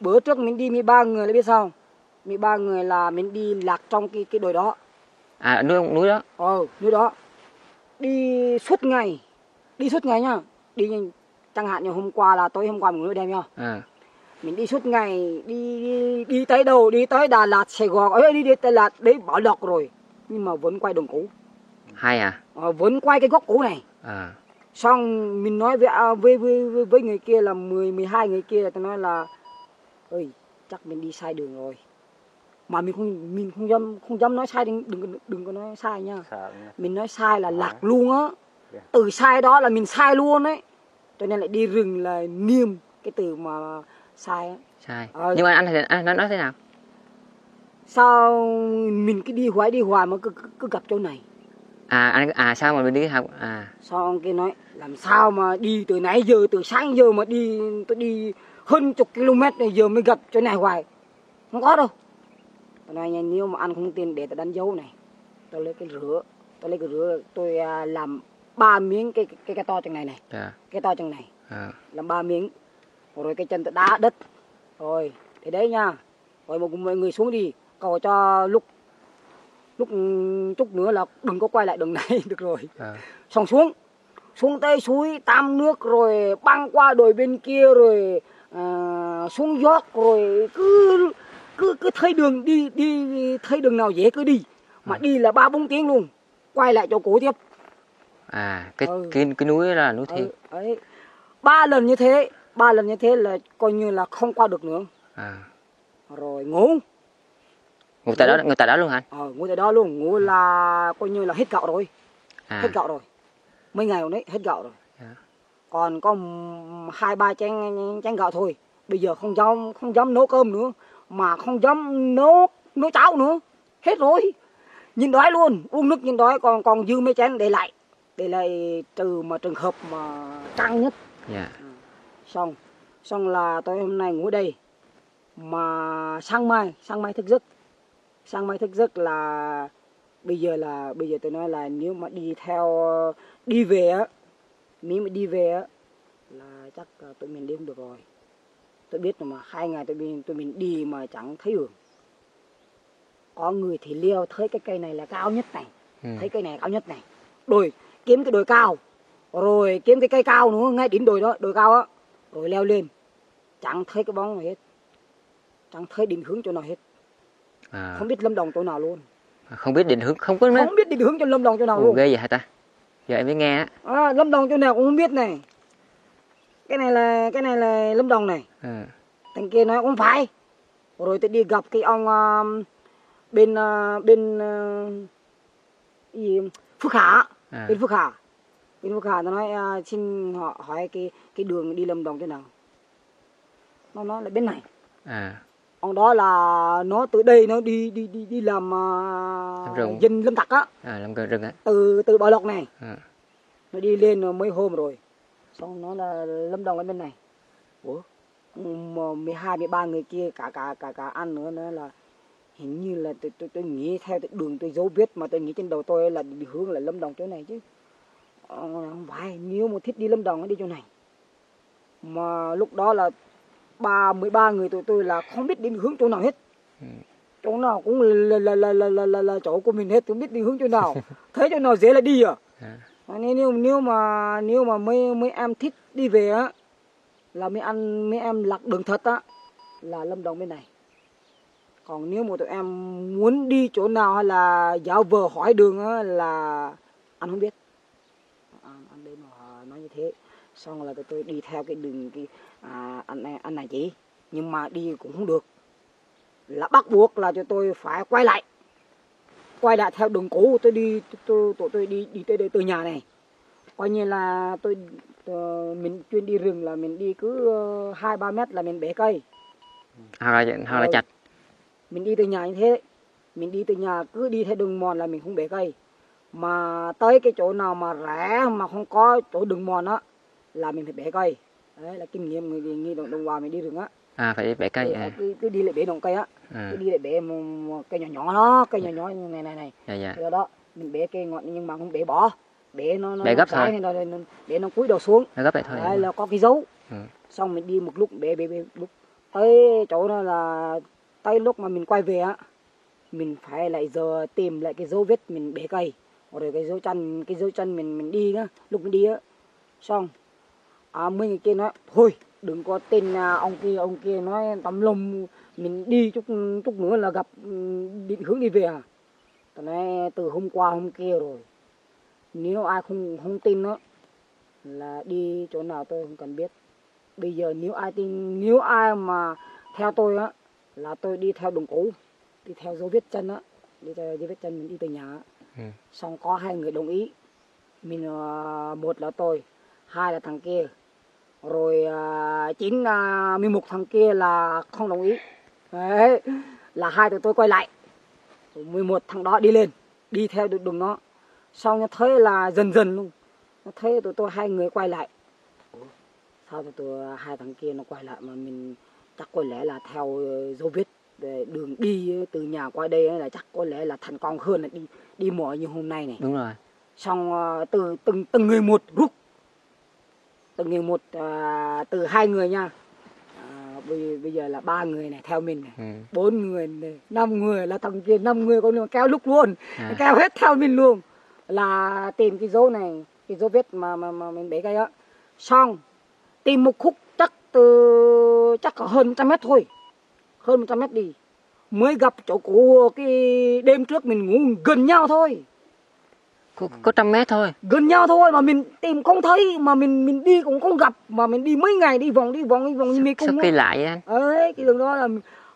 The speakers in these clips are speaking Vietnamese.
bữa trước mình đi 13 người là biết sao 13 người là mình đi lạc trong cái cái đồi đó. À núi núi đó. Ờ núi đó. Đi suốt ngày đi suốt ngày nhá. Đi chẳng hạn như hôm qua là tối hôm qua một nửa đêm nhá à, mình đi suốt ngày đi đi, đi tới đâu? Đi tới Đà Lạt Sài Gòn. Ấy đi đi Đà Lạt đấy bỏ lọt rồi. Nhưng mà vẫn quay đường cũ. Hay à? Ờ, vẫn quay cái góc cũ này. À, xong mình nói với à, với với với, với người kia là 10 12 người kia là tôi nói là ơi chắc mình đi sai đường rồi. Mà mình không mình không dám không dám nói sai đừng đừng đừng có nói sai nha. Mình nói sai là lạc luôn á. Từ sai đó là mình sai luôn đấy cho nên lại đi rừng là niêm cái từ mà sai sai. Ờ. nhưng mà anh thì anh nói, nói thế nào? Sao mình cứ đi hoài đi hoài mà cứ, cứ, cứ gặp chỗ này? À anh à sao mà mình đi học? À. Sao ông kia nói làm sao mà đi từ nãy giờ từ sáng giờ mà đi tôi đi hơn chục km này giờ mới gặp chỗ này hoài. Không có đâu. Tôi nói nha, nếu mà anh không tin để tôi đánh dấu này tôi lấy cái rửa tôi lấy cái rửa tôi à, làm ba miếng cái cái cái to chừng này này. Dạ. Cái to chừng này. À, làm ba miếng. Rồi cái chân tôi đá đất. Rồi thì đấy nha. Rồi một mọi người xuống đi cầu cho lúc lúc chút nữa là đừng có quay lại đường này được rồi. À, xong xuống. Xuống tới suối tam nước rồi băng qua đồi bên kia rồi à, xuống giót rồi cứ cứ cứ thấy đường đi đi thấy đường nào dễ cứ đi. Mà đi là ba bốn tiếng luôn quay lại chỗ cũ tiếp. À cái Ừ. cái cái núi đó là núi thiên ừ, ba lần như thế ba lần như thế là coi như là không qua được nữa. À. Rồi ngủ. Ngủ tại đó ngủ. tại đó luôn hả? Ờ, ngủ tại đó luôn ngủ là coi như là hết gạo rồi. À. Hết gạo rồi. Mấy ngày rồi đấy hết gạo rồi. Còn có hai ba chén chén gạo thôi. Bây giờ không dám không dám nấu cơm nữa mà không dám nấu nấu cháo nữa. Hết rồi. Nhìn đói luôn uống nước nhìn đói còn còn dư mấy chén để lại. Để lại trừ mà trường hợp mà căng nhất. Dạ. Xong xong là tôi hôm nay ngủ đây. Mà sáng mai sáng mai thức giấc. Sáng mai thức giấc là bây giờ là bây giờ tôi nói là nếu mà đi theo đi về á nếu mà đi về á là chắc là tụi mình không được rồi. Tôi biết mà hai ngày tụi mình tụi mình đi mà chẳng thấy đường có người thì leo thấy cái cây này là cao nhất này. Ừ. thấy cây này cao nhất này. Đồi kiếm cái đồi cao. Rồi kiếm cái cây cao nữa ngay đỉnh đồi đó đồi cao á. Rồi leo lên. Chẳng thấy cái bóng nào hết. Chẳng thấy định hướng chỗ nào hết. À, không biết lâm đồng chỗ nào luôn. Không biết định hướng không có nữa. Không biết định hướng cho lâm đồng chỗ nào Ồ, luôn. ghê vậy hả ta giờ em mới nghe á. À, lâm đồng chỗ nào cũng không biết này. Cái này là cái này là lâm đồng này. À, thằng kia nói không phải. Rồi tôi đi gặp cái ông um, bên uh, bên uh, gì phước hạ. À, bên phước hà bên phước hà nó nói à, xin họ hỏi cái cái đường đi lâm đồng thế nào. Nó nói là bên này. À, ông đó là nó từ đây nó đi đi đi đi làm Làm uh, rừng. dân lâm tặc á. À làm rừng á. Từ từ bảo lộc này. À, nó đi lên mấy hôm rồi. Xong nó là lâm đồng ở bên này. Ủa mười hai mười ba người kia cả cả cả cả ăn nữa nó là hình như là tôi tôi tôi nghĩ theo cái đường tôi dấu viết mà tôi nghĩ trên đầu tôi là hướng là lâm đồng chỗ này chứ. Ờ, không phải nếu mà thích đi lâm đồng nó đi chỗ này. Mà lúc đó là ba mười ba người tụi tôi là không biết đi hướng chỗ nào hết. Ừ. chỗ nào cũng là là là là là, là, là chỗ của mình hết tôi biết đi hướng chỗ nào. Thấy chỗ nào dễ là đi à? À, À, nếu nếu nếu mà nếu mà mấy mấy em thích đi về á là mấy anh mấy em lạc đường thật á là lâm đồng bên này. Còn nếu mà tụi em muốn đi chỗ nào hay là giáo vờ hỏi đường á là anh không biết. Anh, anh đây mà nói như thế xong là tôi đi theo cái đường cái à, anh này anh này chỉ nhưng mà đi cũng không được. Là bắt buộc là cho tôi phải quay lại. Quay lại theo đường cũ tôi đi tôi tôi, tôi đi đi tới đây từ nhà này. Coi như là tôi ờ, mình chuyên đi rừng là mình đi cứ ờ, hai ba mét là mình bẻ cây. Hoặc là hoặc là Ừ. chặt. mình đi từ nhà như thế. Mình đi từ nhà cứ đi theo đường mòn là mình không bẻ cây. Mà tới cái chỗ nào mà rẽ mà không có chỗ đường mòn á là mình phải bẻ cây. Đấy là kinh nghiệm người như đồng, đồng hòa mình đi rừng á. À phải bẻ cây à, cứ, cứ đi lại bẻ đồng cây á. À, cứ đi lại bẻ một, một cây nhỏ nhỏ đó cây nhỏ nhỏ như này này này. Dạ dạ. Do đó mình bẻ cây ngọn nhưng mà không bẻ bỏ bẻ nó nó Bẻ gấp thôi. nó, nó, để nó cúi đầu xuống. Nó gấp lại thôi đấy là có cái dấu. Ừ. xong mình đi một lúc bẻ bẻ bẻ lúc. Tới chỗ đó là tới lúc mà mình quay về á mình phải lại giờ tìm lại cái dấu vết mình bẻ cây. Rồi cái dấu chân cái dấu chân mình mình đi á lúc mình đi á. Xong à mấy người kia nói thôi đừng có tin à, ông kia ông kia nói tầm lum mình đi chút chút nữa là gặp ừ, định hướng đi về à Tao nói từ hôm qua hôm kia rồi nếu ai không không tin đó là đi chỗ nào tôi không cần biết bây giờ nếu ai tin nếu ai mà theo tôi á là tôi đi theo đường cũ đi theo dấu vết chân á đi theo dấu vết chân mình đi từ nhà á. Ừ. xong có hai người đồng ý mình ờ, một là tôi hai là thằng kia rồi ờ, chín uh, mười một thằng kia là không đồng ý. Đấy là hai tụi tôi quay lại. Rồi 11 thằng đó đi lên đi theo được đường nó xong nó thấy là dần dần luôn. Nó thấy tụi tôi hai người quay lại. Sao tụi tôi hai thằng kia nó quay lại mà mình chắc có lẽ là theo dấu vết về đường đi từ nhà qua đây là chắc có lẽ là thành công hơn là đi đi mỏi như hôm nay này. Đúng rồi. Xong từ từng từng người một rút từng người một à, từ hai người nha à, bây, bây giờ là ba người này theo mình này ừ. bốn người này năm người là thằng kia năm người con kéo lúc luôn à. kéo hết theo mình luôn là tìm cái dấu này cái dấu vết mà mà, mà mình bể cây á xong tìm một khúc chắc từ chắc có hơn 100 mét thôi hơn 100 mét đi mới gặp chỗ cũ cái đêm trước mình ngủ gần nhau thôi có, có trăm mét thôi. Gần nhau thôi mà mình tìm không thấy mà mình mình đi cũng không gặp mà mình đi mấy ngày đi vòng đi vòng đi vòng như mê sao cung á. kỳ lạ vậy anh ấy cái đường đó là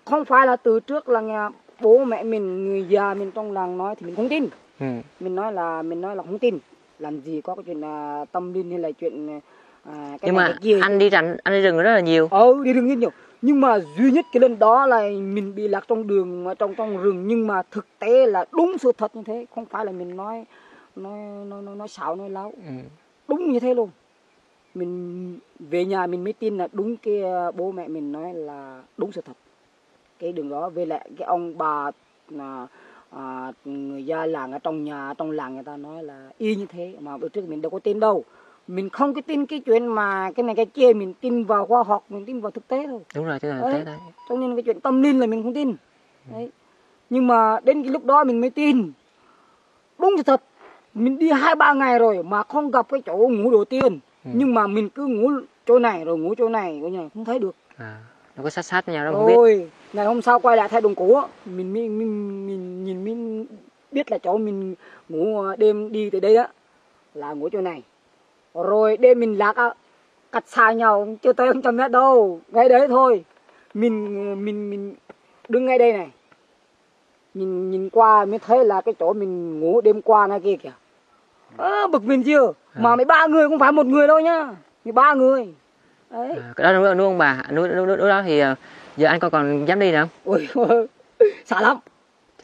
không phải là từ trước là nhà bố mẹ mình người già mình trong làng nói thì mình không tin. Ừ. mình nói là mình nói là không tin. Làm gì có cái chuyện là tâm linh hay là chuyện à, cái nhưng này mà cái kia. anh đi rành anh đi rừng rất là nhiều. Ừ đi đường rất nhiều. Nhưng mà duy nhất cái lần đó là mình bị lạc trong đường mà trong trong rừng. Nhưng mà thực tế là đúng sự thật như thế. Không phải là mình nói nói nói nói, nói xạo nói láo. Ừ. đúng như thế luôn. Mình về nhà mình mới tin là đúng cái ờ, bố mẹ mình nói là đúng sự thật. Cái đường đó về lại cái ông bà là à, người gia làng ở trong nhà trong làng người ta nói là y như thế. Mà bữa trước mình đâu có tin đâu. Mình không có tin cái chuyện mà cái này cái kia mình tin vào khoa học mình tin vào thực tế thôi. Đúng rồi cái là Đấy. thế đấy. Cho nên cái chuyện tâm linh là mình không tin. Đấy. Nhưng mà đến cái lúc đó mình mới tin. Đúng sự thật mình đi hai ba ngày rồi mà không gặp cái chỗ ngủ đầu tiên. Ừ. nhưng mà mình cứ ngủ chỗ này rồi ngủ chỗ này coi như không thấy được. À. nó có sát sát nhau đó không biết. Ngày hôm sau quay lại thay đồng cũ mình mình, mình mình nhìn mình biết là chỗ mình ngủ ờ, đêm đi từ đây á là ngủ chỗ này. Rồi đêm mình lạc á cách xa nhau chưa tới trăm mét đâu ngay đấy thôi. Mình mình mình đứng ngay đây này. Nhìn nhìn qua mới thấy là cái chỗ mình ngủ đêm qua này kia kìa à, bực mình chưa? Mà À. mấy ba người không phải một người đâu nhá. Mấy ba người. Đấy. À, cái đó nuôi, nuôi ông bà? Nuôi, nuôi, đó thì ờ, giờ anh còn còn dám đi nữa không? Ôi xa lắm.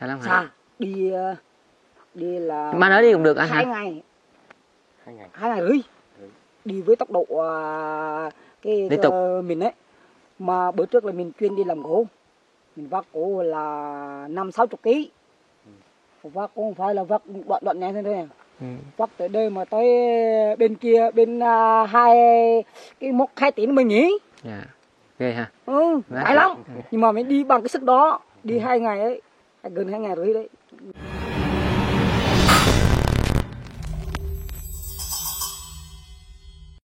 Xa lắm hả? Xa. Đi ờ, đi là mà nói đi cũng được anh hai hả? ngày. Hai ngày. Hai ngày rưỡi. Đi với tốc độ ờ, cái Liên tục. mình ấy. Mà bữa trước là mình chuyên đi làm gỗ. Mình vác gỗ là năm sáu chục ký. Vác cũng không phải là vác đoạn đoạn nhẹ thế thôi à. Ừ. vác tới đây mà tới bên kia bên à, hai cái mốc hai tỷ mình nghỉ. Dạ. Ghê ha. Ừ phải lắm. Ừ. nhưng mà mình đi bằng cái sức đó đi hai ngày ấy gần hai ngày rưỡi đấy